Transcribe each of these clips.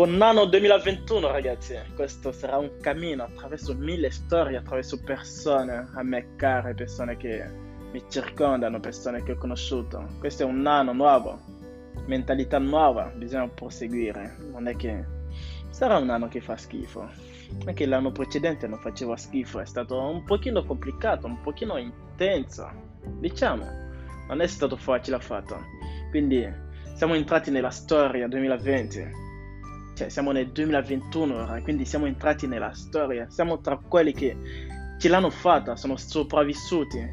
Buon anno 2021 ragazzi, questo sarà un cammino attraverso mille storie, attraverso persone a me care, persone che mi circondano, persone che ho conosciuto. Questo è un anno nuovo, mentalità nuova, bisogna proseguire, non è che sarà un anno che fa schifo. Anche l'anno precedente non faceva schifo, è stato un pochino complicato, un pochino intenso, diciamo, non è stato facile affatto. Quindi siamo entrati nella storia 2020 cioè siamo nel 2021 ora, quindi siamo entrati nella storia, siamo tra quelli che ce l'hanno fatta, sono sopravvissuti,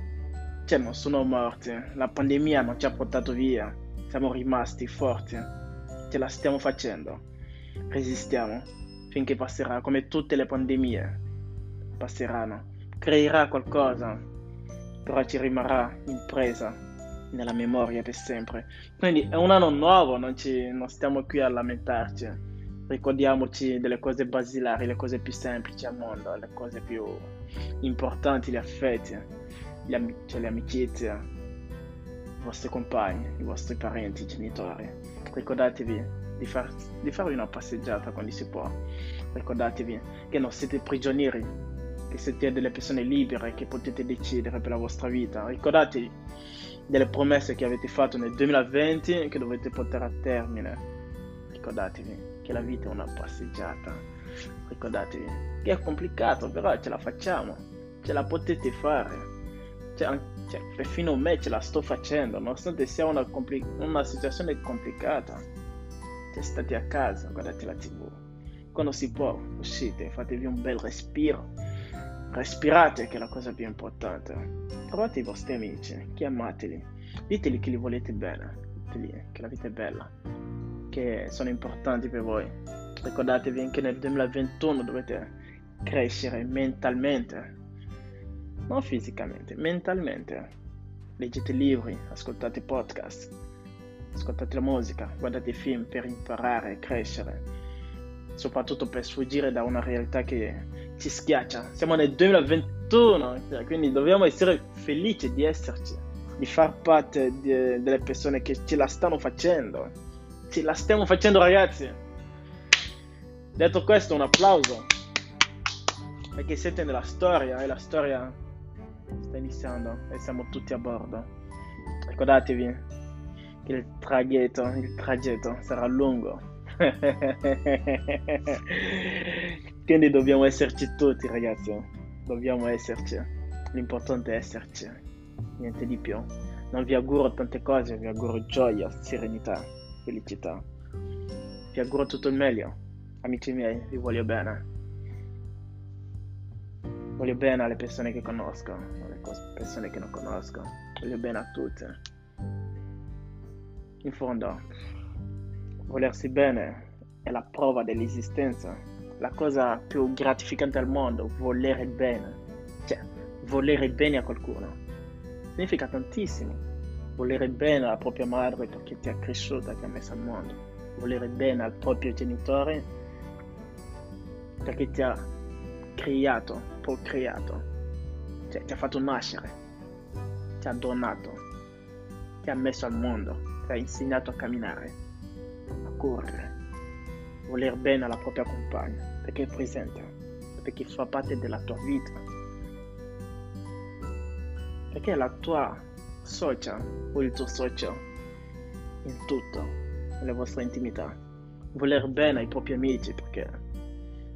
cioè non sono morti, la pandemia non ci ha portato via, siamo rimasti forti, ce la stiamo facendo, resistiamo finché passerà, come tutte le pandemie passeranno, creerà qualcosa, però ci rimarrà impresa nella memoria per sempre. Quindi è un anno nuovo, non, ci, non stiamo qui a lamentarci ricordiamoci delle cose basilari, le cose più semplici al mondo, le cose più importanti, gli affetti, gli am- cioè le amicizie, i vostri compagni, i vostri parenti, i genitori. Ricordatevi di, far, di farvi una passeggiata quando si può. Ricordatevi che non siete prigionieri, che siete delle persone libere, che potete decidere per la vostra vita. Ricordatevi delle promesse che avete fatto nel 2020 e che dovete portare a termine. Ricordatevi che la vita è una passeggiata. Ricordatevi che è complicato, però ce la facciamo, ce la potete fare. Cioè, cioè, perfino me ce la sto facendo, nonostante sia una, compli- una situazione complicata. Cioè, state a casa, guardate la tv. Quando si può, uscite, fatevi un bel respiro. Respirate, che è la cosa più importante. Trovate i vostri amici, chiamateli, diteli che li volete bene, diteli che la vita è bella che sono importanti per voi. Ricordatevi che nel 2021 dovete crescere mentalmente, non fisicamente, mentalmente. Leggete libri, ascoltate podcast, ascoltate la musica, guardate film per imparare e crescere, soprattutto per sfuggire da una realtà che ci schiaccia. Siamo nel 2021, quindi dobbiamo essere felici di esserci, di far parte di, delle persone che ce la stanno facendo Ce la stiamo facendo ragazzi. Detto questo, un applauso. Perché siete nella storia e la storia sta iniziando e siamo tutti a bordo. Ricordatevi che il traghetto, il traghetto sarà lungo. Quindi dobbiamo esserci tutti ragazzi. Dobbiamo esserci. L'importante è esserci. Niente di più. Non vi auguro tante cose, vi auguro gioia, serenità felicità. Vi auguro tutto il meglio, amici miei, vi voglio bene. Voglio bene alle persone che conosco, alle persone che non conosco. Voglio bene a tutte. In fondo, volersi bene è la prova dell'esistenza, la cosa più gratificante al mondo, volere bene. Cioè, volere bene a qualcuno. Significa tantissimo volere bene alla propria madre perché ti ha cresciuta, ti ha messo al mondo, volere bene al proprio genitore perché ti ha creato, procreato, cioè ti ha fatto nascere, ti ha donato, ti ha messo al mondo, ti ha insegnato a camminare, a correre, voler bene alla propria compagna perché è presente, perché fa parte della tua vita, perché la tua socia o il tuo socio in tutto, nella vostra intimità. Voler bene ai propri amici perché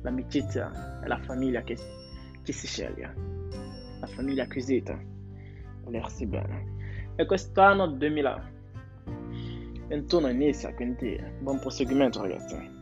l'amicizia è la famiglia che, che si sceglie, la famiglia acquisita, volersi bene. E quest'anno 2021 inizia, quindi buon proseguimento ragazzi.